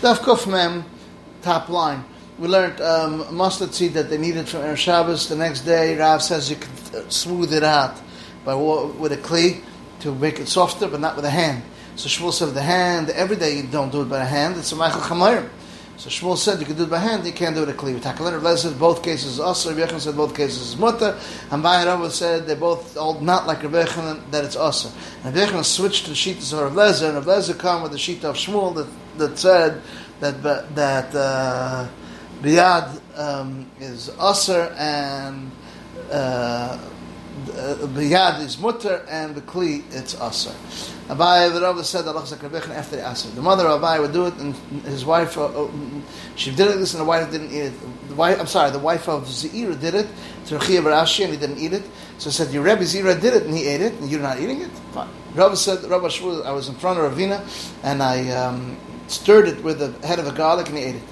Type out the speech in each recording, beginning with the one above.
Daf Kuf Mem, top line. We learned um, mustard seed that they needed from Erev Shabbos. The next day, Rav says you can uh, smooth it out by with a clay to make it softer, but not with a hand. So Shmuel said the hand. Every day you don't do it by a hand. It's a Michael Chamayim. So Shmuel said you can do it by hand, you can't do it with a kli. Takalit Rav said both cases is usher. Rabbi said both cases is mutter. And Bayarava said they both all not like Rabbi that it's usher. And Rabbi switched to the sheet of Rav Lezer, and Rav Lezer come with the sheet of Shmuel that, that said that that uh, biyad um, is usher and. Uh, biyad is mutter and the kli it's aser. Abai the Rabbi said that after the aser. The mother of Abai would do it, and his wife uh, uh, she did it this, and the wife didn't eat it. The wife, I'm sorry, the wife of Zira did it to Rechia Barashi, and he didn't eat it. So said, "Your Rebbe Zira did it, and he ate it, and you're not eating it." Fine. Rabbi said, Rabbi Shmuel, I was in front of Ravina, and I um, stirred it with the head of a garlic, and he ate it.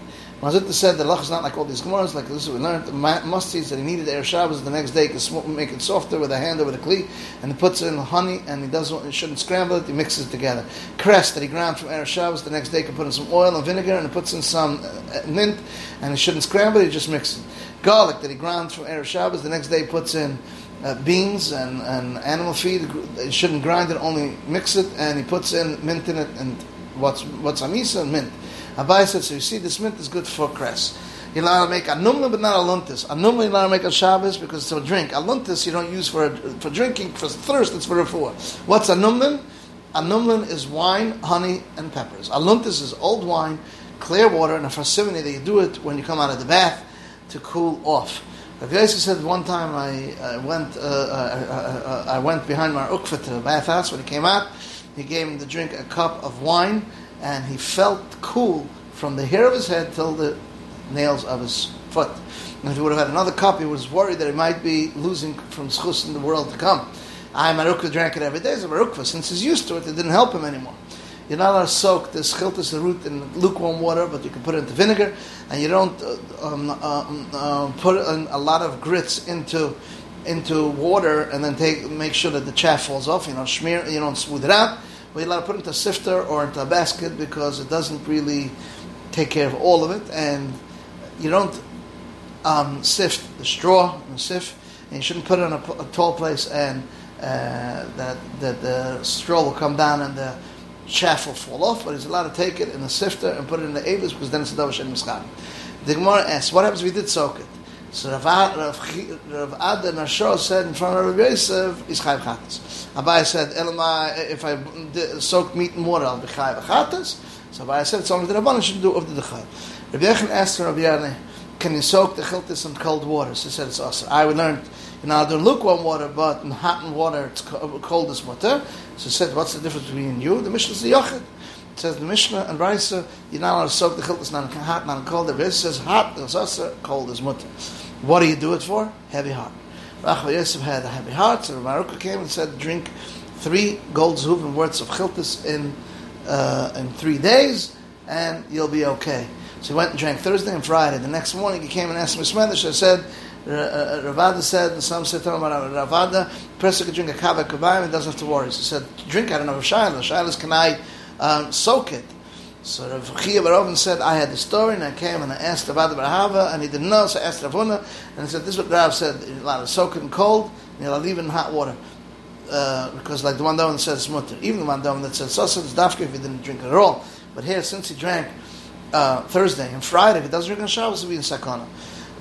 Mar Zutra said the lach is not like all these gemaras, like this is we learned. Musties that he needed Erev Shabbos the next day, can make it softer with a hand or with a and he puts in honey, and he doesn't, he shouldn't scramble it, he mixes it together. Cress that he ground from Erev Shabbos the next day, can put in some oil and vinegar, and he puts in some uh, mint, and he shouldn't scramble it, he just mixes it. Garlic that he ground from Erev Shabbos the next day, puts in uh, beans and, and animal feed, he shouldn't grind it, only mix it, and he puts in mint in it, and what's, what's amisa mint. Abai said, so you see, this mint is good for cress. You're allowed to make a numla, but not a luntis. You're allowed to make a Shabbos because it's a drink. A luntis you don't use for for drinking, for thirst, it's for four. What's a numlin? A numlin is wine, honey, and peppers. A luntis is old wine, clear water, and a farsimony that you do it when you come out of the bath to cool off. Rav Yosef said one time I, I went uh, uh, uh, uh I went behind Mar Ukva to the bathhouse when he came out. He gave him to drink a cup of wine and he felt cool from the hair of his head till the nails of his foot. And if he would have had another cup, he was worried that he might be losing from schus in the world to come. I Mar Ukva drank it every day a Mar Ukva. Since he's used to it, it didn't help him anymore. You're not allowed to soak the schiltis, the root, in lukewarm water, but you can put it into vinegar, and you don't uh, um, uh, uh, put a lot of grits into into water and then take make sure that the chaff falls off. You know, smear, you don't smooth it out you're allowed to put it into a sifter or into a basket because it doesn't really take care of all of it, and you don't um, sift the straw and sift, and you shouldn't put it in a, a tall place and uh, that, that the straw will come down and the chaff will fall off, but he's allowed to take it in a sifter and put it in the avis because then it's a and mischam. The Gemara asks, what happens if we did soak it? So Rav, Rav, Rav Ada Nashor said in front of Rav Yosef, is chayv chatas. Abai said, Elamai, if I soak meat in water, I'll be chayv chatas. So Abai said, it's only the Rabbanan should do of the chayv. Rabbi Yechon asked Rabbi Yarni, can you soak the chiltis in cold water? So he said, it's awesome. I would learn, you know, do lukewarm water, but in hot and water, it's cold as water. So he said, what's the difference between you? The mission is the Yochid. It says the Mishnah and Raisa, you're not allowed to soak the chiltis, not hot, not cold. The Rebbe says hot is also cold is mutter. What do you do it for? Heavy heart. Rachel Yosef had a heavy heart, so Maruka came and said, drink three gold zuzim worths of chiltis in uh, in three days, and you'll be okay. So he went and drank Thursday and Friday. The next morning he came and asked me Smedish. I said, uh, Ravada said, and some said Ravada, person could drink a kava kabayim and doesn't have to worry. So he said, drink out of Shiloh. Shiloh is, can I um, soak it? So Rav Chia bar Avin said, I had the story, and I came and I asked about the Barahava, and he didn't know, so I asked Rav Huna, and he said, this is what Rav said, you're allowed to soak it in cold, and to leave it in hot water. Uh, because like the one that says mutter, even the one that says sasa is dafka if he didn't drink it at all. But here, since he drank uh, Thursday and Friday, if he doesn't drink on Shabbos, he'll be in sakana.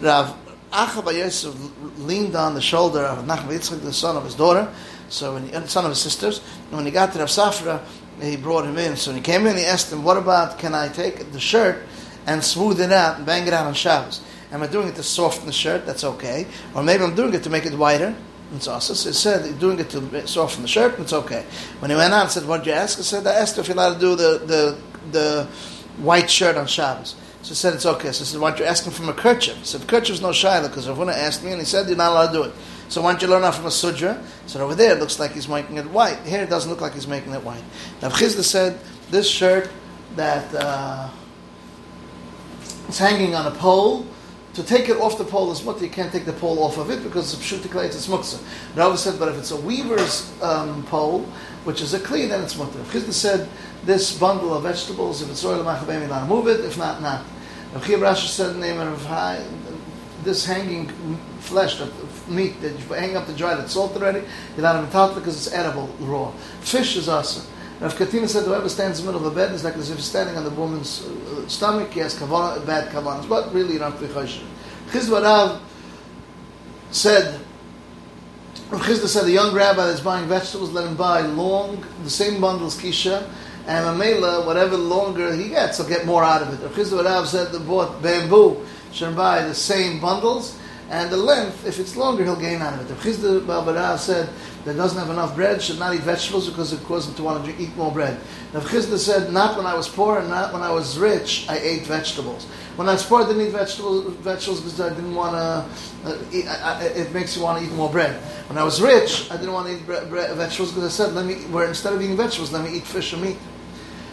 Rav Acha Yosef leaned on the shoulder of Nachman Yitzchak, the son of his daughter, so when he, son of his sisters, and when he got to Rav Safra, he brought him in. So when he came in, he asked him, "What about can I take the shirt and smooth it out and bang it out on Shabbos? Am I doing it to soften the shirt? That's okay. Or maybe I'm doing it to make it wider." It's also so he said he's doing it to soften the shirt. It's okay. When he went out, said, "What did you ask?" I said, "I asked if you're allowed to do the the the white shirt on Shabbos." So he said, "It's okay." So I said, "Why don't you ask him from a kerchief?" So the kerchief is no shiloh because Rav Huna asked me, and he said, "You're not allowed to do it." So why don't you learn out from a sudra? So over there it looks like he's making it white. Here it doesn't look like he's making it white. Now Chisda said this shirt that uh, hanging on a pole. To take it off the pole is mutter. You can't take the pole off of it because it's pshutikle, it's muksa. Rava said, but if it's a weaver's um, pole, which is a kli, then it's mutter. Chisda said this bundle of vegetables, if it's oil machabem, you're allowed to move it. If not, not. Rav Chiya Rashi said name of this hanging flesh, that meat that you hang up to dry that's salted already, you're allowed to metal because it's edible raw. Fish is awesome. Rav Katina said whoever stands in the middle of a bed is like as if he's standing on the woman's uh, stomach. He has kavanah, bad kavanas, but really you don't have to be choshen. Chizva said Rav Chisda said the young rabbi that's buying vegetables, let him buy long, the same bundles kisha, and Mamela, whatever longer he gets, he'll get more out of it. Rav Chisda Rav said that bought bamboo, should buy the same bundles, and the length, if it's longer, he'll gain out of it. Rav Chisda Rav said that doesn't have enough bread should not eat vegetables because it causes him to want to eat more bread. Rav Chisda said, not when I was poor and not when I was rich, I ate vegetables. When I was poor, I didn't eat vegetables, vegetables because I didn't want to, uh, eat, it makes you want to eat more bread. When I was rich, I didn't want to eat bre- bre- vegetables because I said, let me, where instead of eating vegetables, let me eat fish or meat.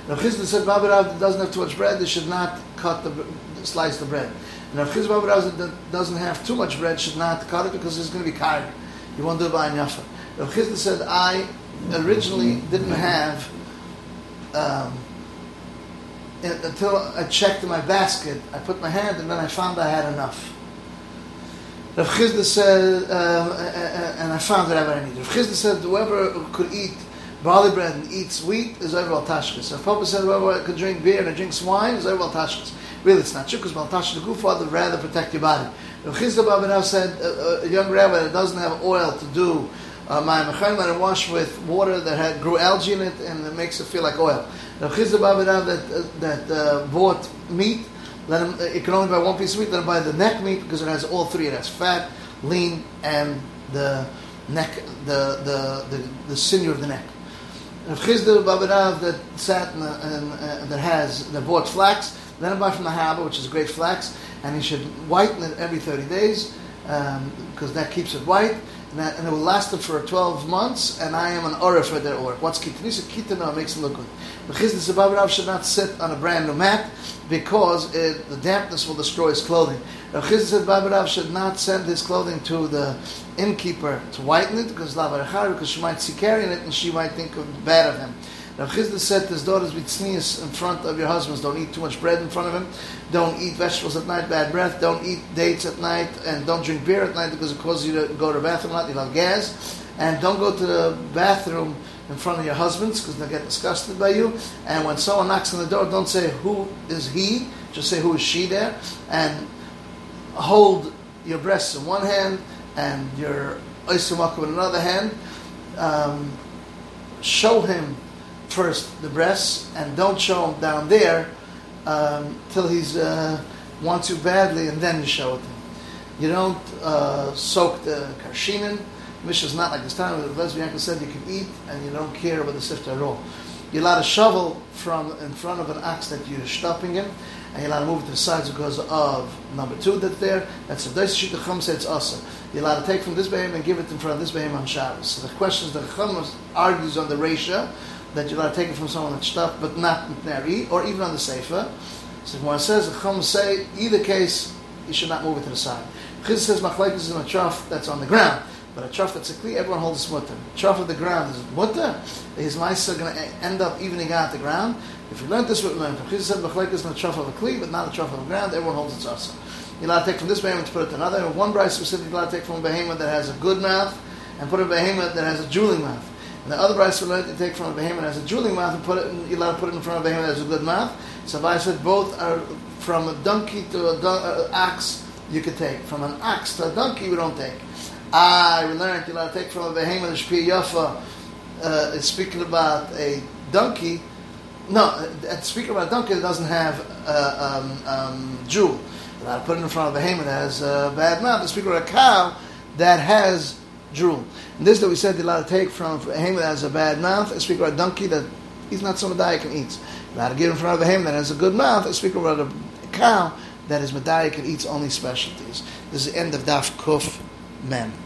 Rav Chisda said, Baba Rav doesn't have too much bread, they should not cut the, slice the bread. And Rav Chisda Baba Rav that doesn't have too much bread, should not cut it because it's going to be tired. You won't do it by Yafa. Rav Chisda said, I originally didn't have, um, until I checked in my basket, I put my hand and then I found I had enough. Rav Chisda said, um, and I found that I needed. Rav Chisda said, whoever could eat barley bread and eats wheat is over al tashkas. Rav Papa said, whoever could drink beer and drinks wine is over al tashkas. Really, it's not true because maltash the gufa would rather protect your body. Rav Chisda Babinav said, a, a young rabbi that doesn't have oil to do uh, my mechayim let him wash with water that had grew algae in it and it makes it feel like oil. Rav Chisda Babinav that uh, that uh, bought meat let him, it can only buy one piece of meat. Let him buy the neck meat because it has all three. It has fat, lean, and the neck, the the the, the sinew of the neck. If Chisda Babarav that sat and, uh, that has that bought flax, then buy from the harbor, which is great flax, and he should whiten it every thirty days because um, that keeps it white. And, and, it will last him for 12 months, and I am an aura for that aura. What's kitanisa? Kitana makes him look good. The Chisda Babarav should not sit on a brand new mat because it, the dampness will destroy his clothing. Rav said Babarav should not send his clothing to the innkeeper to whiten it because because she might see carrying it and she might think bad of him. Rav Chisda said to his daughters, be sneeze in front of your husbands. Don't eat too much bread in front of him. Don't eat vegetables at night, bad breath. Don't eat dates at night. And don't drink beer at night because it causes you to go to the bathroom a lot. You'll have gas. And don't go to the bathroom in front of your husbands because they'll get disgusted by you. And when someone knocks on the door, don't say, who is he? Just say, who is she there? And hold your breasts in one hand and your oisimaka in another hand. Um, show him first the breasts and don't show him down there um, till he's uh, wants you badly and then you show it to him. You don't uh, soak the karshinin. Mishnah is not like this time. The lesbian said you can eat and you don't care about the sifter at all. You're allowed to shovel from in front of an ox that you're stopping in, and you're allowed to move it to the sides because of number two that's there. That's a daisy the chum says it's awesome. You're allowed to take from this behem and give it in front of this behem on Shabbos. So the question is the chum argues on the ratio that you're allowed to take it from someone that's stuffed but not nari, or even on the sefer. So when it says the chum say either case you should not move it to the side. Chiz says machlekes is in a trough that's on the ground. But a trough that's a kli, everyone holds mutter. Trough of the ground is mutter. His mice are going to end up evening out the ground. If you learn this, we learned. Chizah said machlekes is a trough of a kli, but not a trough of the ground. Everyone holds its asa. You're allowed to take from this behemoth to put it to another. One bride specifically allowed to take from a behemoth that has a good mouth and put a behemoth that has a drooling mouth. And the other bride learned to take from a behemoth has a drooling mouth and put it. In, you're allowed to put it in front of a behemoth has a good mouth. So I said both are from a donkey to an uh, ox. You could take from an ox to a donkey. We don't take. I we learned you're allowed to take from a behemoth the Shpi Yafa uh, is speaking about a donkey. No, uh, speaking about a donkey that doesn't have uh, um, um, jewel. You're allowed to put it in front of a behemoth that has a bad mouth. Speaking about a cow that has jewel. And this that we said you're allowed to take from a behemoth that has a bad mouth. And speak about a donkey that he's not some medayik and eats. Allowed to get in front of a behemoth that has a good mouth. And speak about a cow that is medayik and eats only specialties. This is the end of Daf Kuf Mem.